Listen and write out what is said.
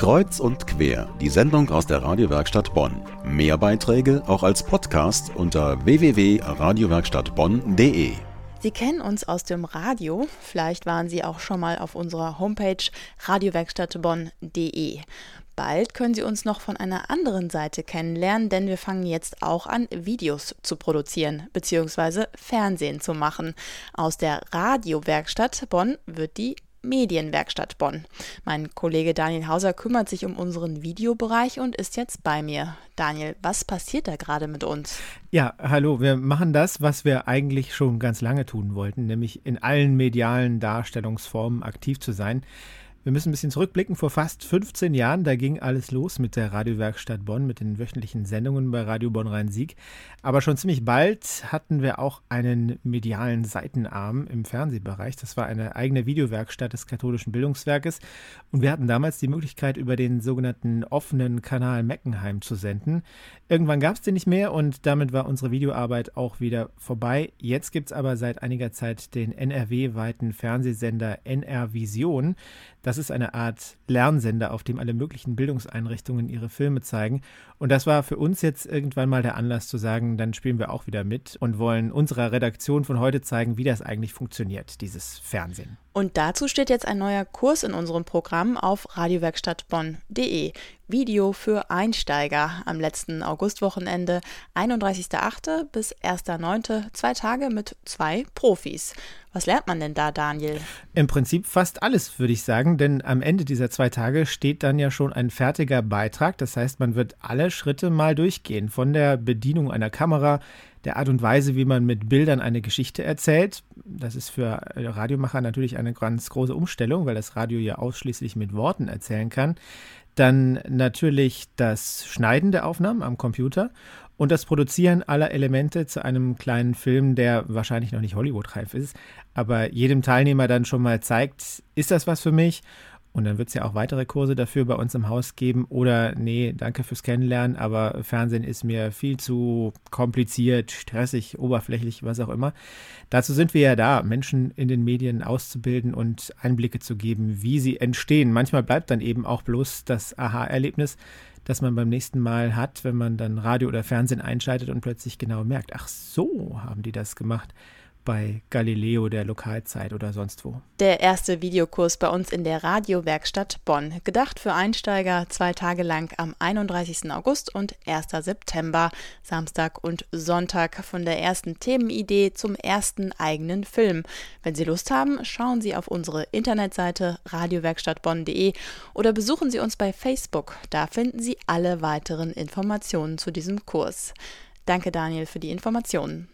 Kreuz und quer, die Sendung aus der Radiowerkstatt Bonn. Mehr Beiträge auch als Podcast unter www.radiowerkstattbonn.de. Sie kennen uns aus dem Radio, vielleicht waren Sie auch schon mal auf unserer Homepage radiowerkstattbonn.de. Bald können Sie uns noch von einer anderen Seite kennenlernen, denn wir fangen jetzt auch an, Videos zu produzieren bzw. Fernsehen zu machen. Aus der Radiowerkstatt Bonn wird die Medienwerkstatt Bonn. Mein Kollege Daniel Hauser kümmert sich um unseren Videobereich und ist jetzt bei mir. Daniel, was passiert da gerade mit uns? Ja, hallo, wir machen das, was wir eigentlich schon ganz lange tun wollten, nämlich in allen medialen Darstellungsformen aktiv zu sein. Wir müssen ein bisschen zurückblicken. Vor fast 15 Jahren, da ging alles los mit der Radiowerkstatt Bonn, mit den wöchentlichen Sendungen bei Radio Bonn Rhein-Sieg. Aber schon ziemlich bald hatten wir auch einen medialen Seitenarm im Fernsehbereich. Das war eine eigene Videowerkstatt des katholischen Bildungswerkes. Und wir hatten damals die Möglichkeit, über den sogenannten offenen Kanal Meckenheim zu senden. Irgendwann gab es den nicht mehr und damit war unsere Videoarbeit auch wieder vorbei. Jetzt gibt es aber seit einiger Zeit den NRW-weiten Fernsehsender NR Vision. Das ist eine Art Lernsender, auf dem alle möglichen Bildungseinrichtungen ihre Filme zeigen. Und das war für uns jetzt irgendwann mal der Anlass zu sagen, dann spielen wir auch wieder mit und wollen unserer Redaktion von heute zeigen, wie das eigentlich funktioniert, dieses Fernsehen. Und dazu steht jetzt ein neuer Kurs in unserem Programm auf radiowerkstattbonn.de. Video für Einsteiger am letzten Augustwochenende, 31.08. bis 1.09. Zwei Tage mit zwei Profis. Was lernt man denn da, Daniel? Im Prinzip fast alles, würde ich sagen, denn am Ende dieser zwei Tage steht dann ja schon ein fertiger Beitrag. Das heißt, man wird alle Schritte mal durchgehen, von der Bedienung einer Kamera, der Art und Weise, wie man mit Bildern eine Geschichte erzählt. Das ist für Radiomacher natürlich eine ganz große Umstellung, weil das Radio ja ausschließlich mit Worten erzählen kann. Dann natürlich das Schneiden der Aufnahmen am Computer und das Produzieren aller Elemente zu einem kleinen Film, der wahrscheinlich noch nicht Hollywood-reif ist, aber jedem Teilnehmer dann schon mal zeigt, ist das was für mich? Und dann wird es ja auch weitere Kurse dafür bei uns im Haus geben. Oder nee, danke fürs Kennenlernen, aber Fernsehen ist mir viel zu kompliziert, stressig, oberflächlich, was auch immer. Dazu sind wir ja da, Menschen in den Medien auszubilden und Einblicke zu geben, wie sie entstehen. Manchmal bleibt dann eben auch bloß das Aha-Erlebnis, das man beim nächsten Mal hat, wenn man dann Radio oder Fernsehen einschaltet und plötzlich genau merkt, ach so haben die das gemacht bei Galileo der Lokalzeit oder sonst wo. Der erste Videokurs bei uns in der Radiowerkstatt Bonn. Gedacht für Einsteiger zwei Tage lang am 31. August und 1. September, Samstag und Sonntag von der ersten Themenidee zum ersten eigenen Film. Wenn Sie Lust haben, schauen Sie auf unsere Internetseite radiowerkstattbonn.de oder besuchen Sie uns bei Facebook. Da finden Sie alle weiteren Informationen zu diesem Kurs. Danke Daniel für die Informationen.